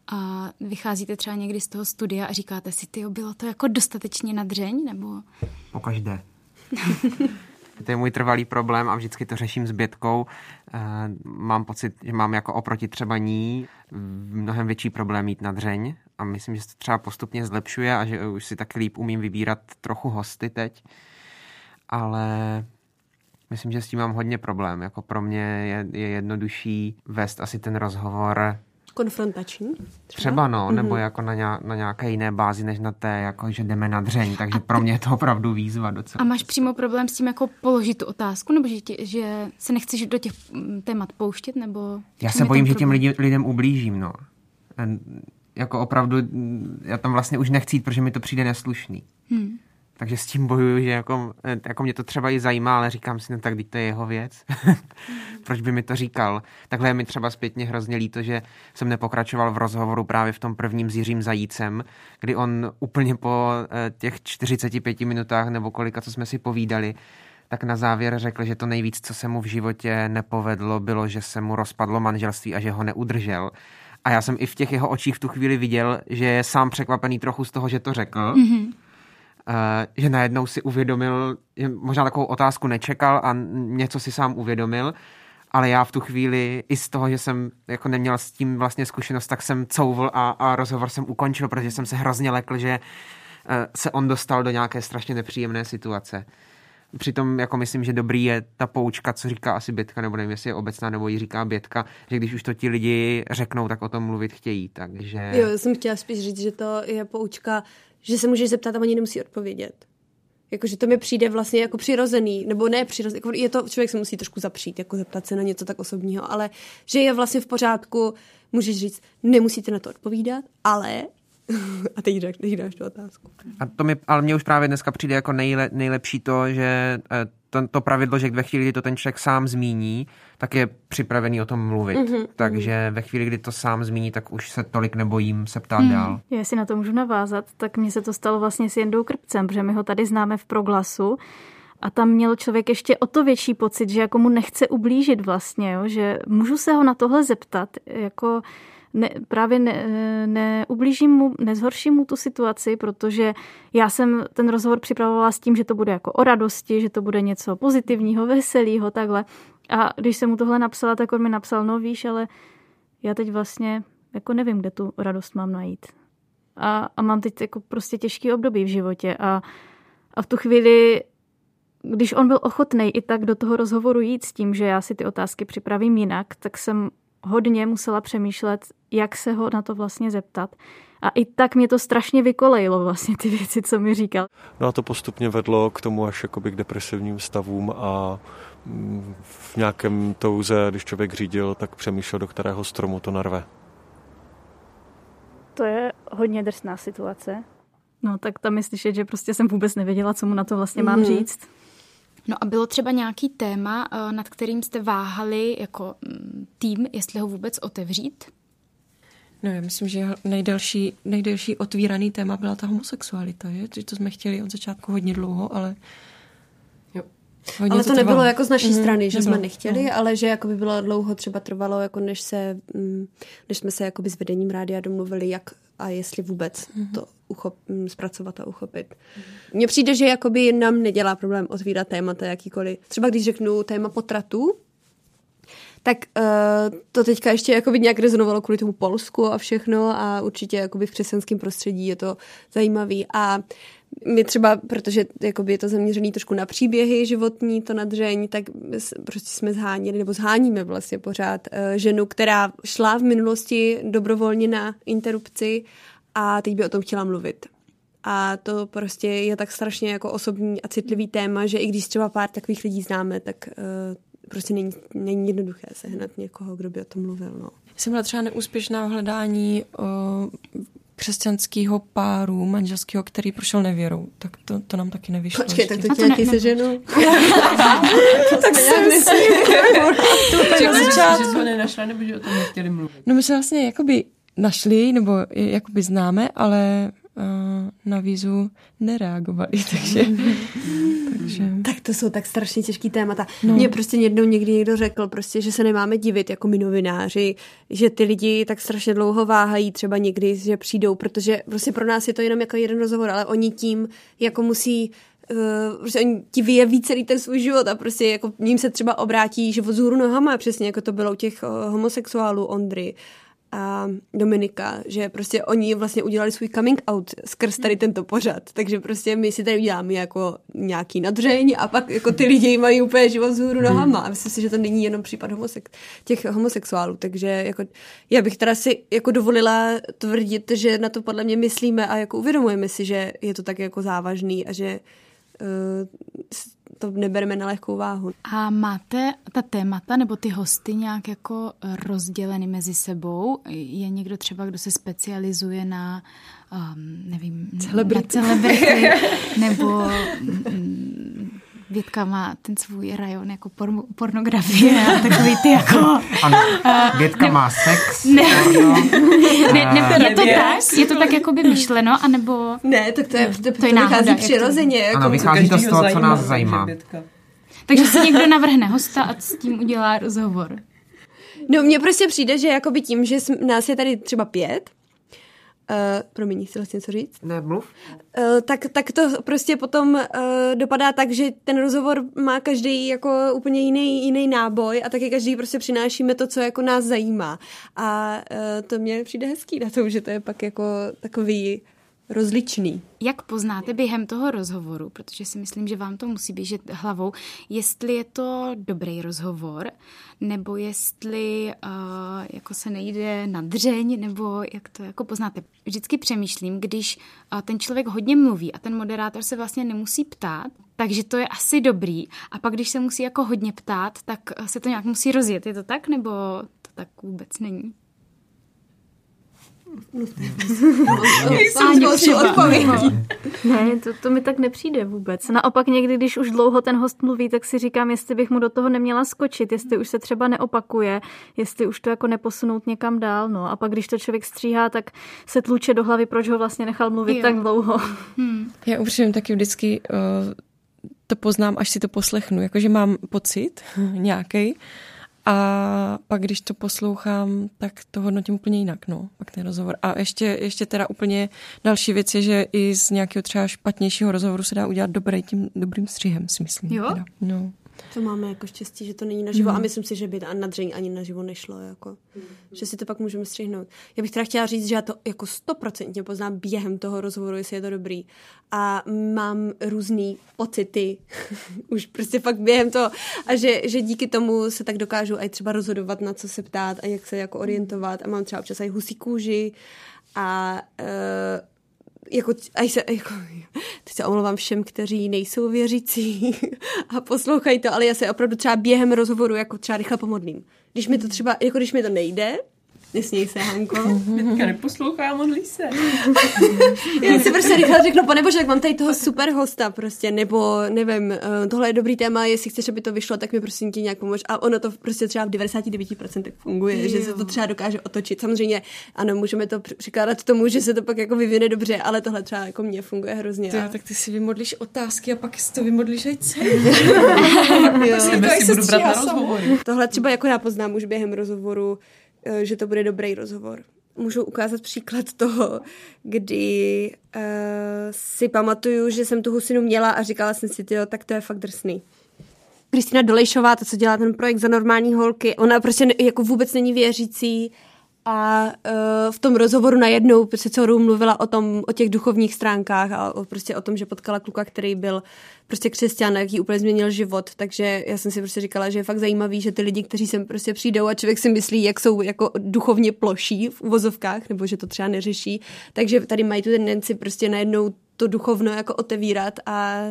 A vycházíte třeba někdy z toho studia a říkáte si, ty bylo to jako dostatečně na dřeň? Nebo... Po každé. To je můj trvalý problém a vždycky to řeším s Bětkou. Eh, mám pocit, že mám jako oproti třeba ní mnohem větší problém mít na dřeň a myslím, že se to třeba postupně zlepšuje a že už si tak líp umím vybírat trochu hosty teď. Ale myslím, že s tím mám hodně problém. Jako pro mě je, je jednodušší vést asi ten rozhovor konfrontační? Třeba, třeba no, mm-hmm. nebo jako na, nějak, na nějaké jiné bázi, než na té, jako že jdeme na dřeň, takže a pro mě je to opravdu výzva docela. A máš přímo problém s tím jako položit tu otázku, nebo že, tě, že se nechceš do těch mm, témat pouštět, nebo... Já se bojím, že těm lidi, lidem ublížím, no. Jako opravdu, já tam vlastně už nechci jít, protože mi to přijde neslušný. Hmm. Takže s tím bojuju, že jako, jako mě to třeba i zajímá, ale říkám si, no tak to je jeho věc. Proč by mi to říkal? Takhle je mi třeba zpětně hrozně líto, že jsem nepokračoval v rozhovoru právě v tom prvním s Jiřím Zajícem, kdy on úplně po eh, těch 45 minutách nebo kolika, co jsme si povídali, tak na závěr řekl, že to nejvíc, co se mu v životě nepovedlo, bylo, že se mu rozpadlo manželství a že ho neudržel. A já jsem i v těch jeho očích v tu chvíli viděl, že je sám překvapený trochu z toho, že to řekl. Mm-hmm Eh, že najednou si uvědomil, možná takovou otázku nečekal a něco si sám uvědomil, ale já v tu chvíli i z toho, že jsem jako neměl s tím vlastně zkušenost, tak jsem couvl a, a rozhovor jsem ukončil, protože jsem se hrozně lekl, že eh, se on dostal do nějaké strašně nepříjemné situace. Přitom jako myslím, že dobrý je ta poučka, co říká asi Bětka, nebo nevím, jestli je obecná, nebo ji říká Bětka, že když už to ti lidi řeknou, tak o tom mluvit chtějí. Takže... Jo, já jsem chtěla spíš říct, že to je poučka že se můžeš zeptat a oni nemusí odpovědět. Jakože to mi přijde vlastně jako přirozený, nebo ne přirozený, jako je to, člověk se musí trošku zapřít, jako zeptat se na něco tak osobního, ale že je vlastně v pořádku, můžeš říct, nemusíte na to odpovídat, ale a teď, teď dáš tu otázku. A to mi, ale mně už právě dneska přijde jako nejle, nejlepší to, že to, to pravidlo, že ve chvíli, kdy to ten člověk sám zmíní, tak je připravený o tom mluvit. Mm-hmm. Takže ve chvíli, kdy to sám zmíní, tak už se tolik nebojím se ptát mm. dál. Já si na to můžu navázat, tak mně se to stalo vlastně s Jendou Krpcem, protože my ho tady známe v Proglasu a tam měl člověk ještě o to větší pocit, že jako mu nechce ublížit vlastně, jo? že můžu se ho na tohle zeptat, jako ne, právě ne, neublížím mu, nezhorším mu tu situaci, protože já jsem ten rozhovor připravovala s tím, že to bude jako o radosti, že to bude něco pozitivního, veselého, takhle. A když jsem mu tohle napsala, tak on mi napsal, no víš, ale já teď vlastně jako nevím, kde tu radost mám najít. A, a mám teď jako prostě těžký období v životě a, a v tu chvíli když on byl ochotný i tak do toho rozhovoru jít s tím, že já si ty otázky připravím jinak, tak jsem hodně musela přemýšlet, jak se ho na to vlastně zeptat. A i tak mě to strašně vykolejilo vlastně ty věci, co mi říkal. No a to postupně vedlo k tomu až jakoby k depresivním stavům a v nějakém touze, když člověk řídil, tak přemýšlel, do kterého stromu to narve. To je hodně drsná situace. No tak tam je slyšet, že prostě jsem vůbec nevěděla, co mu na to vlastně mám mm-hmm. říct. No a bylo třeba nějaký téma, eh, nad kterým jste váhali jako mm, tým, jestli ho vůbec otevřít? No já myslím, že nejdelší, nejdelší otvíraný téma byla ta homosexualita, je? že to jsme chtěli od začátku hodně dlouho, ale Hodně ale to, to nebylo jako z naší mm, strany, že nebylo. jsme nechtěli, mm. ale že jako by bylo dlouho třeba trvalo, jako než se, mm, než jsme se jako by s vedením rádia domluvili, jak a jestli vůbec mm. to uchop, mm, zpracovat a uchopit. Mně přijde, že jakoby nám nedělá problém otvírat témata jakýkoliv. Třeba když řeknu téma potratu, tak uh, to teďka ještě jakoby nějak rezonovalo kvůli tomu Polsku a všechno a určitě jakoby v křesťanském prostředí je to zajímavý a my třeba, protože jakoby je to zaměřený trošku na příběhy životní, to nadření, tak prostě jsme zháněli, nebo zháníme vlastně pořád uh, ženu, která šla v minulosti dobrovolně na interrupci a teď by o tom chtěla mluvit. A to prostě je tak strašně jako osobní a citlivý téma, že i když třeba pár takových lidí známe, tak uh, prostě není, není jednoduché sehnat někoho, kdo by o tom mluvil. No. Jsem byla třeba neúspěšná v hledání o, křesťanského páru, manželského, který prošel nevěrou. Tak to, to nám taky nevyšlo. Počkej, tak to tě nějaký se ženou? tak jsem si... Že jsme nenašla, nebo že o tom nechtěli mluvit? No my jsme vlastně jakoby našli, nebo jakoby známe, ale na vízu nereagovali, takže, takže... Tak to jsou tak strašně těžký témata. No. Mně prostě jednou někdy někdo řekl, prostě, že se nemáme divit jako my novináři, že ty lidi tak strašně dlouho váhají třeba někdy, že přijdou, protože prostě pro nás je to jenom jako jeden rozhovor, ale oni tím jako musí Uh, prostě oni ti vyjeví celý ten svůj život a prostě jako ním se třeba obrátí život z hůru nohama, přesně jako to bylo u těch uh, homosexuálů Ondry a Dominika, že prostě oni vlastně udělali svůj coming out skrz tady tento pořad, takže prostě my si tady uděláme jako nějaký nadřeň a pak jako ty lidi mají úplně život z hůru nohama. A myslím si, že to není jenom případ homosex, těch homosexuálů, takže jako já bych teda si jako dovolila tvrdit, že na to podle mě myslíme a jako uvědomujeme si, že je to tak jako závažný a že to nebereme na lehkou váhu. A máte ta témata nebo ty hosty nějak jako rozděleny mezi sebou? Je někdo třeba, kdo se specializuje na, um, nevím, celebrity, na celebrity nebo um, Větka má ten svůj rajon jako porno, pornografie a takový ty jako... Ano, Větka má sex, ne, ne, ne, je to tak? Je to tak jako by myšleno, anebo... Ne, tak to je, to, to, to je vychází přirozeně. Jako ano, vychází to z toho, co nás zajímá. Takže si někdo navrhne hosta a s tím udělá rozhovor. No mně prostě přijde, že jakoby tím, že nás je tady třeba pět, Uh, promiň, chtěla jsi něco říct? Ne, mluv. Uh, tak, tak to prostě potom uh, dopadá tak, že ten rozhovor má každý jako úplně jiný, jiný náboj a taky každý prostě přinášíme to, co jako nás zajímá. A uh, to mě přijde hezký na tom, že to je pak jako takový rozličný. Jak poznáte během toho rozhovoru, protože si myslím, že vám to musí běžet hlavou, jestli je to dobrý rozhovor, nebo jestli uh, jako se nejde na dřeň, nebo jak to jako poznáte. Vždycky přemýšlím, když uh, ten člověk hodně mluví a ten moderátor se vlastně nemusí ptát, takže to je asi dobrý. A pak, když se musí jako hodně ptát, tak se to nějak musí rozjet. Je to tak, nebo to tak vůbec není? Ne, to, to mi tak nepřijde vůbec. Naopak někdy, když už dlouho ten host mluví, tak si říkám, jestli bych mu do toho neměla skočit, jestli už se třeba neopakuje, jestli už to jako neposunout někam dál. No. A pak, když to člověk stříhá, tak se tluče do hlavy, proč ho vlastně nechal mluvit jo. tak dlouho. Hmm. Já upřímně taky vždycky uh, to poznám, až si to poslechnu. Jakože mám pocit nějaký a pak, když to poslouchám, tak to hodnotím úplně jinak, no, pak ten rozhovor. A ještě, ještě teda úplně další věc je, že i z nějakého třeba špatnějšího rozhovoru se dá udělat dobrý tím dobrým střihem, si myslím. Jo? Teda. No. To máme jako štěstí, že to není naživo mm. a myslím si, že by na dřeň ani naživo nešlo, jako. Mm. že si to pak můžeme střihnout. Já bych teda chtěla říct, že já to jako stoprocentně poznám během toho rozhovoru, jestli je to dobrý a mám různý pocity už prostě fakt během toho a že, že díky tomu se tak dokážu i třeba rozhodovat, na co se ptát a jak se jako orientovat a mám třeba občas i husí kůži a uh, jako, aj se, jako, teď se omlouvám všem, kteří nejsou věřící a poslouchají to, ale já se opravdu třeba během rozhovoru jako třeba rychle pomodlím. Když mi to třeba, jako když mi to nejde, Nesměj se, Hanko. Mitka neposlouchá, modlí se. Já si prostě rychle řeknu, pane bože, tak mám tady toho super hosta prostě, nebo nevím, eh, tohle je dobrý téma, jestli chceš, aby to vyšlo, tak mi prosím tě nějak pomož. A ono to prostě třeba v 99% funguje, jo. že se to třeba dokáže otočit. Samozřejmě, ano, můžeme to přikládat tomu, že se to pak jako vyvine dobře, ale tohle třeba jako mě funguje hrozně. Ty, a... tak ty si vymodlíš otázky a pak si to vymodlíš i celý. jo. si budu brát na rozhovory. Tohle třeba jako já poznám už během rozhovoru, že to bude dobrý rozhovor. Můžu ukázat příklad toho, kdy uh, si pamatuju, že jsem tu husinu měla a říkala jsem si, jo, tak to je fakt drsný. Kristýna Dolejšová, to, co dělá ten projekt za normální holky, ona prostě ne, jako vůbec není věřící, a uh, v tom rozhovoru najednou celou mluvila o tom, o těch duchovních stránkách a o, prostě o tom, že potkala kluka, který byl prostě křesťan, jak jí úplně změnil život. Takže já jsem si prostě říkala, že je fakt zajímavý, že ty lidi, kteří sem prostě přijdou a člověk si myslí, jak jsou jako duchovně ploší v uvozovkách, nebo že to třeba neřeší, takže tady mají tu tendenci prostě najednou to duchovno jako otevírat a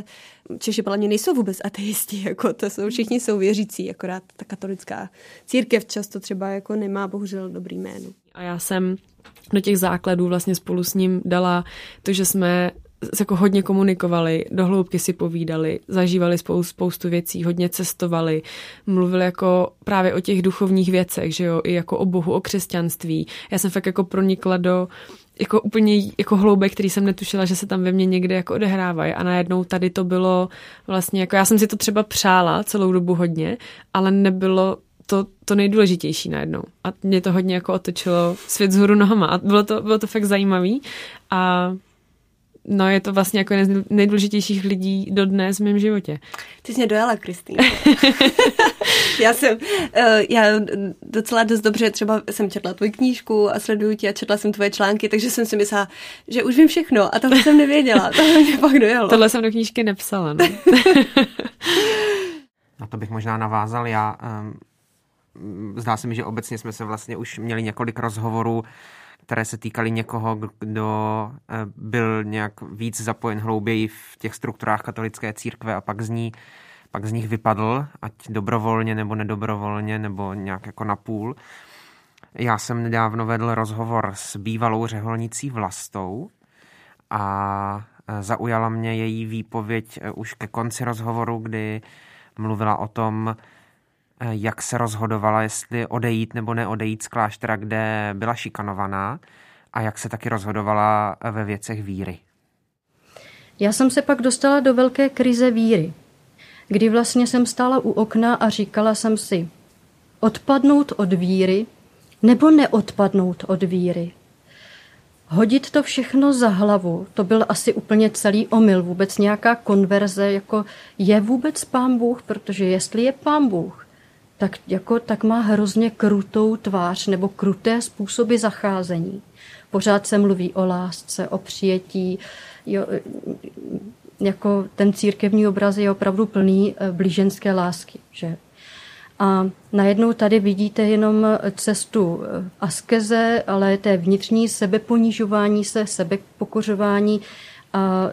Češi mě nejsou vůbec ateisti, jako to jsou všichni jsou věřící, akorát ta katolická církev často třeba jako nemá bohužel dobrý jméno. A já jsem do těch základů vlastně spolu s ním dala to, že jsme jako hodně komunikovali, dohloubky si povídali, zažívali spou- spoustu věcí, hodně cestovali, mluvili jako právě o těch duchovních věcech, že jo, i jako o Bohu, o křesťanství. Já jsem fakt jako pronikla do jako úplně jako hloubek, který jsem netušila, že se tam ve mně někde jako odehrávají. A najednou tady to bylo vlastně jako já jsem si to třeba přála celou dobu hodně, ale nebylo to, to nejdůležitější najednou. A mě to hodně jako otočilo svět z hůru nohama. A bylo to, bylo to fakt zajímavý. A no je to vlastně jako jeden z nejdůležitějších lidí do dnes v mém životě. Ty jsi mě dojela, Kristýna. já jsem, uh, já docela dost dobře třeba jsem četla tvoji knížku a sleduju tě a četla jsem tvoje články, takže jsem si myslela, že už vím všechno a tohle jsem nevěděla. To mě pak dojelo. Tohle jsem do knížky nepsala. No. Na to bych možná navázal já. Um, zdá se mi, že obecně jsme se vlastně už měli několik rozhovorů které se týkaly někoho, kdo eh, byl nějak víc zapojen hlouběji v těch strukturách katolické církve a pak z ní pak z nich vypadl, ať dobrovolně nebo nedobrovolně, nebo nějak jako napůl. Já jsem nedávno vedl rozhovor s bývalou řeholnicí Vlastou a eh, zaujala mě její výpověď eh, už ke konci rozhovoru, kdy mluvila o tom, jak se rozhodovala, jestli odejít nebo neodejít z kláštera, kde byla šikanovaná a jak se taky rozhodovala ve věcech víry. Já jsem se pak dostala do velké krize víry, kdy vlastně jsem stála u okna a říkala jsem si, odpadnout od víry nebo neodpadnout od víry. Hodit to všechno za hlavu, to byl asi úplně celý omyl, vůbec nějaká konverze, jako je vůbec pán Bůh, protože jestli je pán Bůh, tak, jako, tak má hrozně krutou tvář nebo kruté způsoby zacházení. Pořád se mluví o lásce, o přijetí. Jo, jako ten církevní obraz je opravdu plný eh, blíženské lásky. Že? A najednou tady vidíte jenom cestu eh, askeze, ale té vnitřní sebeponižování se, sebepokořování a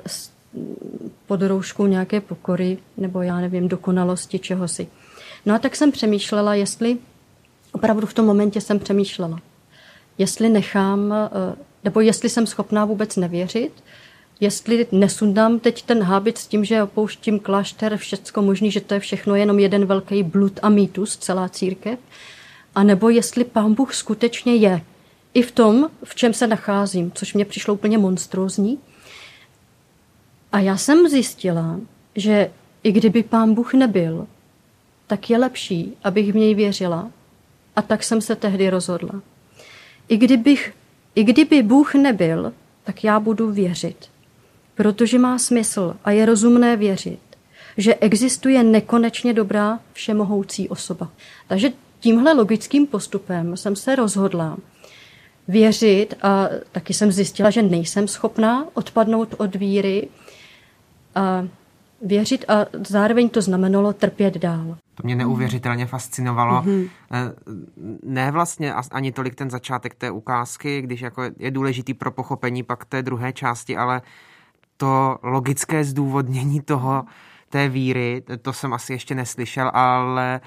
pod rouškou nějaké pokory nebo já nevím, dokonalosti čehosi. No a tak jsem přemýšlela, jestli, opravdu v tom momentě jsem přemýšlela, jestli nechám, eh, nebo jestli jsem schopná vůbec nevěřit, jestli nesundám teď ten hábit s tím, že opouštím klášter, všecko možný, že to je všechno jenom jeden velký blud a mýtus, celá církev, a nebo jestli pán Bůh skutečně je. I v tom, v čem se nacházím, což mě přišlo úplně monstrózní. A já jsem zjistila, že i kdyby pán Bůh nebyl, tak je lepší, abych v něj věřila. A tak jsem se tehdy rozhodla. I, kdybych, I kdyby Bůh nebyl, tak já budu věřit. Protože má smysl a je rozumné věřit, že existuje nekonečně dobrá všemohoucí osoba. Takže tímhle logickým postupem jsem se rozhodla věřit a taky jsem zjistila, že nejsem schopná odpadnout od víry a věřit a zároveň to znamenalo trpět dál. To mě neuvěřitelně fascinovalo. Mm-hmm. Ne vlastně ani tolik ten začátek té ukázky, když jako je důležitý pro pochopení pak té druhé části, ale to logické zdůvodnění toho, té víry, to jsem asi ještě neslyšel, ale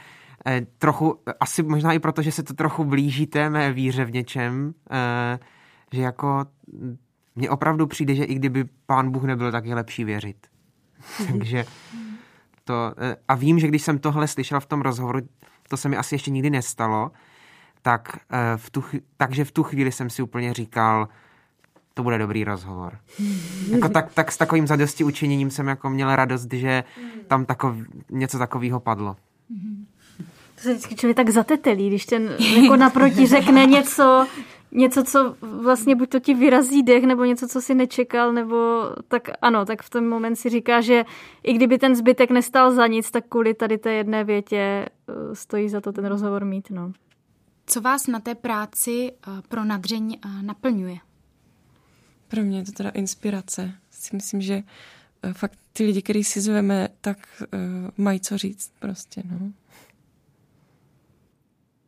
eh, trochu, asi možná i proto, že se to trochu blíží té mé víře v něčem, eh, že jako mně opravdu přijde, že i kdyby pán Bůh nebyl, tak je lepší věřit. Takže to, eh, a vím, že když jsem tohle slyšel v tom rozhovoru, to se mi asi ještě nikdy nestalo, tak v tu, takže v tu chvíli jsem si úplně říkal, to bude dobrý rozhovor. jako tak, tak s takovým zadosti učiněním jsem jako měl radost, že tam takov, něco takového padlo. To se vždycky člověk tak zatetelí, když ten jako naproti řekne něco, něco, co vlastně buď to ti vyrazí dech, nebo něco, co si nečekal, nebo tak ano, tak v ten moment si říká, že i kdyby ten zbytek nestal za nic, tak kvůli tady té jedné větě eh, stojí za to ten rozhovor mít. No. Co vás na té práci eh, pro nadření eh, naplňuje? Pro mě je to teda inspirace. Si myslím, že fakt ty lidi, který si zveme, tak mají co říct prostě, no.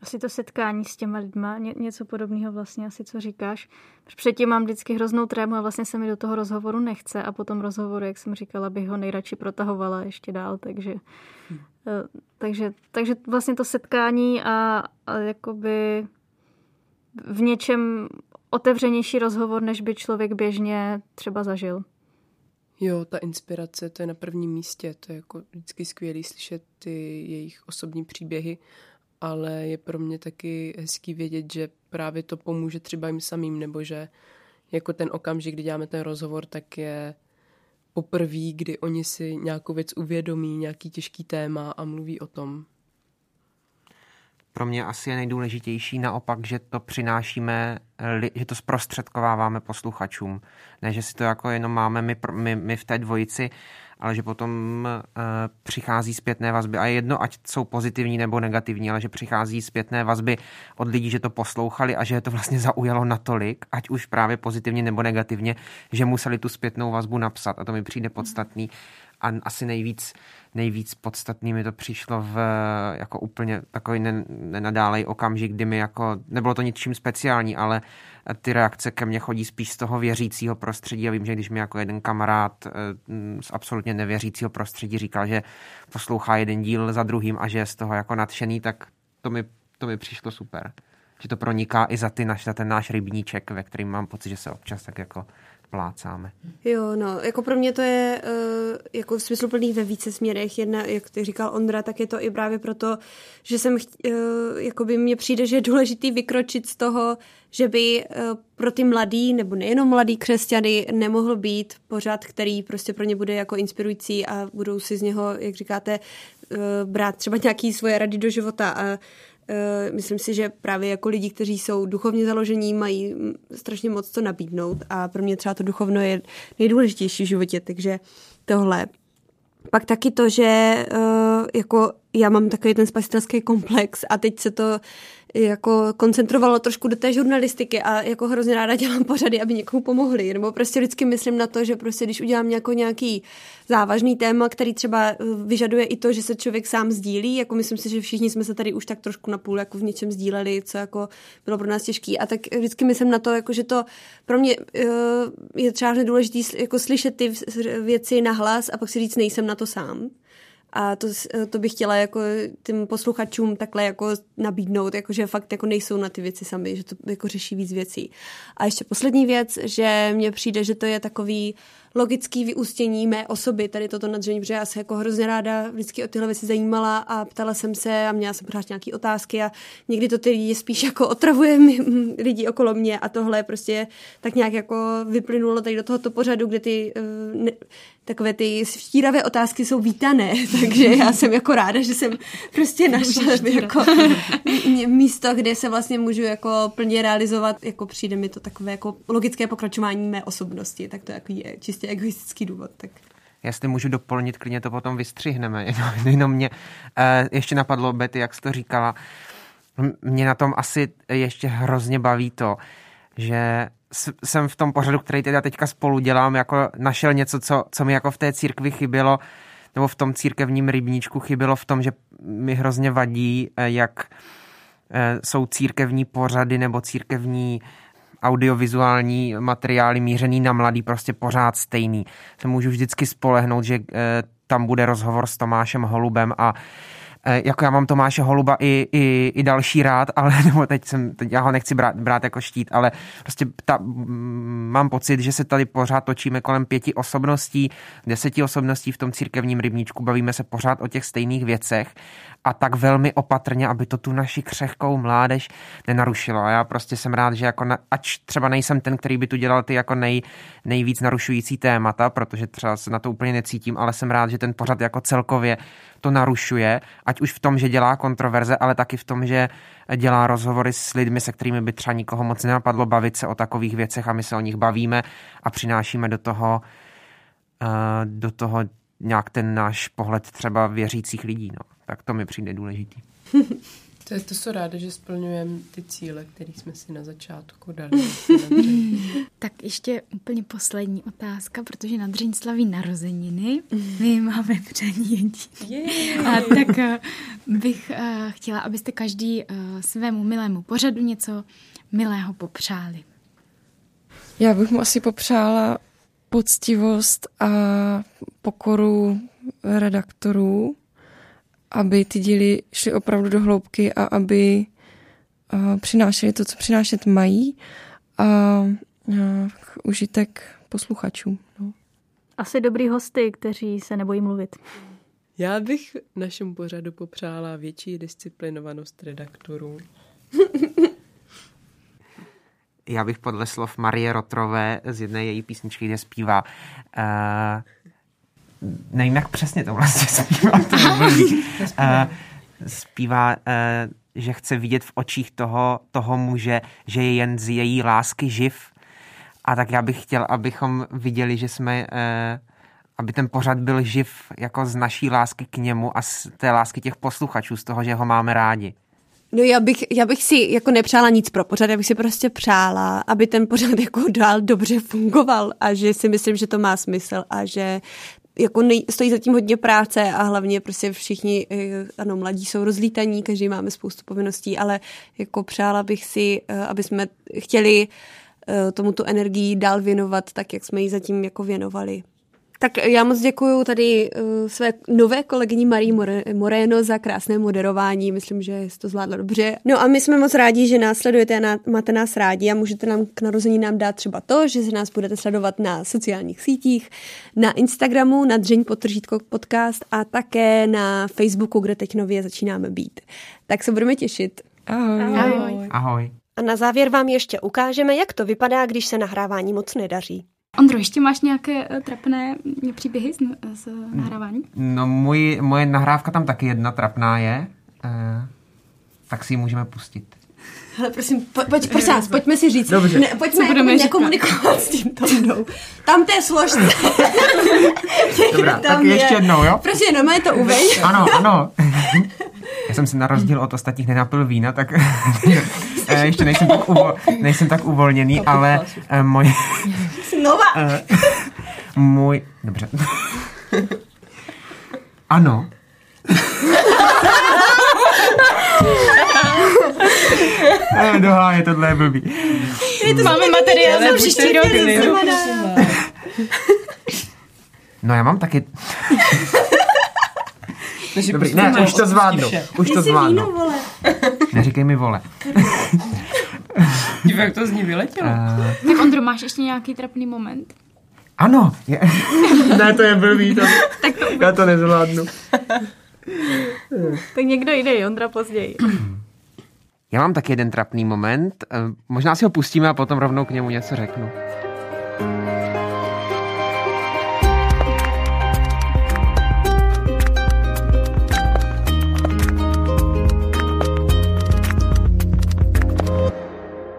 Asi to setkání s těma lidma, ně, něco podobného vlastně asi, co říkáš. Předtím mám vždycky hroznou trému a vlastně se mi do toho rozhovoru nechce a potom rozhovoru, jak jsem říkala, bych ho nejradši protahovala ještě dál, takže, hmm. takže, takže vlastně to setkání a, a jakoby v něčem otevřenější rozhovor, než by člověk běžně třeba zažil. Jo, ta inspirace, to je na prvním místě. To je jako vždycky skvělý slyšet ty jejich osobní příběhy, ale je pro mě taky hezký vědět, že právě to pomůže třeba jim samým, nebo že jako ten okamžik, kdy děláme ten rozhovor, tak je poprvé, kdy oni si nějakou věc uvědomí, nějaký těžký téma a mluví o tom pro mě asi je nejdůležitější naopak, že to přinášíme, že to zprostředkováváme posluchačům. Ne, že si to jako jenom máme my, my, my v té dvojici, ale že potom uh, přichází zpětné vazby. A je jedno, ať jsou pozitivní nebo negativní, ale že přichází zpětné vazby od lidí, že to poslouchali a že je to vlastně zaujalo natolik, ať už právě pozitivně nebo negativně, že museli tu zpětnou vazbu napsat. A to mi přijde podstatný. A asi nejvíc nejvíc podstatný mi to přišlo v jako úplně takový nenadálej okamžik, kdy mi jako, nebylo to ničím speciální, ale ty reakce ke mně chodí spíš z toho věřícího prostředí a vím, že když mi jako jeden kamarád eh, z absolutně nevěřícího prostředí říkal, že poslouchá jeden díl za druhým a že je z toho jako nadšený, tak to mi, to mi přišlo super. Že to proniká i za, ty naš, za ten náš rybníček, ve kterým mám pocit, že se občas tak jako plácáme. Jo, no, jako pro mě to je uh, jako smysluplný ve více směrech. Jedna, jak ty říkal Ondra, tak je to i právě proto, že jsem, uh, jako by mně přijde, že je důležitý vykročit z toho, že by uh, pro ty mladý, nebo nejenom mladý křesťany, nemohl být pořád, který prostě pro ně bude jako inspirující a budou si z něho, jak říkáte, uh, brát třeba nějaký svoje rady do života a Eh, myslím si, že právě jako lidi, kteří jsou duchovně založení, mají strašně moc to nabídnout a pro mě třeba to duchovno je nejdůležitější v životě, takže tohle. Pak taky to, že eh, jako já mám takový ten spasitelský komplex a teď se to jako koncentrovalo trošku do té žurnalistiky a jako hrozně ráda dělám pořady, aby někomu pomohli. Nebo prostě vždycky myslím na to, že prostě když udělám jako nějaký závažný téma, který třeba eh, vyžaduje i to, že se člověk sám sdílí, jako myslím si, že všichni jsme se tady už tak trošku napůl jako v něčem sdíleli, co jako bylo pro nás těžký. A tak vždycky myslím na to, jako že to pro mě uh, je třeba důležité jako slyšet ty věci na hlas a pak si říct, nejsem na to sám. A to, to bych chtěla jako tím posluchačům takhle jako nabídnout, jako že fakt jako nejsou na ty věci sami, že to jako řeší víc věcí. A ještě poslední věc, že mně přijde, že to je takový logický vyústění mé osoby, tady toto nadření, protože já se jako hrozně ráda vždycky o tyhle věci zajímala a ptala jsem se a měla jsem pořád nějaké otázky a někdy to ty lidi spíš jako otravuje mi, lidi okolo mě a tohle prostě tak nějak jako vyplynulo tady do tohoto pořadu, kde ty eh, ne, takové ty štíravé otázky jsou vítané, takže já jsem jako ráda, že jsem prostě našla jako místo, kde se vlastně můžu jako plně realizovat, jako přijde mi to takové jako logické pokračování mé osobnosti, tak to jako je čistě egoistický důvod. Tak. Jestli můžu doplnit, klidně to potom vystřihneme. Jenom, jenom mě uh, ještě napadlo, Betty, jak jsi to říkala, mě na tom asi ještě hrozně baví to, že jsem v tom pořadu, který teda teďka spolu dělám, jako našel něco, co, co mi jako v té církvi chybělo, nebo v tom církevním rybníčku chybělo v tom, že mi hrozně vadí, eh, jak eh, jsou církevní pořady nebo církevní audiovizuální materiály mířený na mladý prostě pořád stejný. Se můžu vždycky spolehnout, že eh, tam bude rozhovor s Tomášem Holubem a jako já mám Tomáše Holuba i, i, i další rád, ale nebo teď jsem, teď já ho nechci brát, brát jako štít, ale prostě ta, mám pocit, že se tady pořád točíme kolem pěti osobností, deseti osobností v tom církevním rybníčku, bavíme se pořád o těch stejných věcech a tak velmi opatrně, aby to tu naši křehkou mládež nenarušilo. A já prostě jsem rád, že jako na, ač třeba nejsem ten, který by tu dělal ty jako nej, nejvíc narušující témata, protože třeba se na to úplně necítím, ale jsem rád, že ten pořad jako celkově to narušuje, ať už v tom, že dělá kontroverze, ale taky v tom, že dělá rozhovory s lidmi, se kterými by třeba nikoho moc nenapadlo bavit se o takových věcech a my se o nich bavíme a přinášíme do toho, uh, do toho nějak ten náš pohled třeba věřících lidí. No. Tak to mi přijde důležitý. To, je to jsou ráda, že splňujeme ty cíle, které jsme si na začátku dali. tak ještě úplně poslední otázka, protože na Dřeň slaví narozeniny. My máme přání A tak uh, bych uh, chtěla, abyste každý uh, svému milému pořadu něco milého popřáli. Já bych mu asi popřála poctivost a pokoru redaktorů, aby ty díly šly opravdu do hloubky a aby uh, přinášely to, co přinášet mají a uh, užitek posluchačů. No. Asi dobrý hosty, kteří se nebojí mluvit. Já bych našemu pořadu popřála větší disciplinovanost redaktorů. Já bych podle slov Marie Rotrové z jedné její písničky, kde zpívá uh, nevím, jak přesně to vlastně zpívá. To uh, zpívá, uh, že chce vidět v očích toho, toho muže, že je jen z její lásky živ. A tak já bych chtěl, abychom viděli, že jsme, uh, aby ten pořad byl živ jako z naší lásky k němu a z té lásky těch posluchačů, z toho, že ho máme rádi. No já bych, já bych si jako nepřála nic pro pořad, já bych si prostě přála, aby ten pořad jako dál dobře fungoval a že si myslím, že to má smysl a že jako nej, stojí zatím hodně práce a hlavně prostě všichni, eh, ano, mladí jsou rozlítaní, každý máme spoustu povinností, ale jako přála bych si, eh, aby jsme chtěli eh, tomu tu energii dál věnovat tak, jak jsme ji zatím jako věnovali. Tak já moc děkuji tady uh, své nové kolegyni Marii Moreno za krásné moderování. Myslím, že jste to zvládla dobře. No a my jsme moc rádi, že nás sledujete a máte nás rádi a můžete nám k narození nám dát třeba to, že se nás budete sledovat na sociálních sítích, na Instagramu, na Dřeň potržítko podcast a také na Facebooku, kde teď nově začínáme být. Tak se budeme těšit. Ahoj. Ahoj. Ahoj. A na závěr vám ještě ukážeme, jak to vypadá, když se nahrávání moc nedaří. Ondro, ještě máš nějaké uh, trapné příběhy z, z nahrávání? No, můj, moje nahrávka tam taky jedna trapná je, uh, tak si ji můžeme pustit. Ale prosím, po, pojď, prosím vás, pojďme si říct. Dobře. Ne, pojďme jako nekomunikovat s tím Tondou. Tam té složce. Dobrá, tam tak je. ještě jednou, jo? Prostě normálně to uveď. Ano, ano. Já jsem si na rozdíl od ostatních nenapil vína, tak eh, ještě nejsem tak, uvo, nejsem tak uvolněný, ale můj... Znova! Uh, můj... Dobře. ano. Ne, doháje, tohle je blbý. Je to Máme materiál na příští rok. No já mám taky... Dobrý, ne, už to zvládnu. Už to zvládnu. Neříkej mi vole. jak to z ní vyletělo. Uh... Tak Ondro, máš ještě nějaký trapný moment? Ano. Je... ne, to je blbý. To... tak to... Já to nezvládnu. tak někdo jde, Ondra později. Já mám taky jeden trapný moment. Eh, možná si ho pustíme a potom rovnou k němu něco řeknu.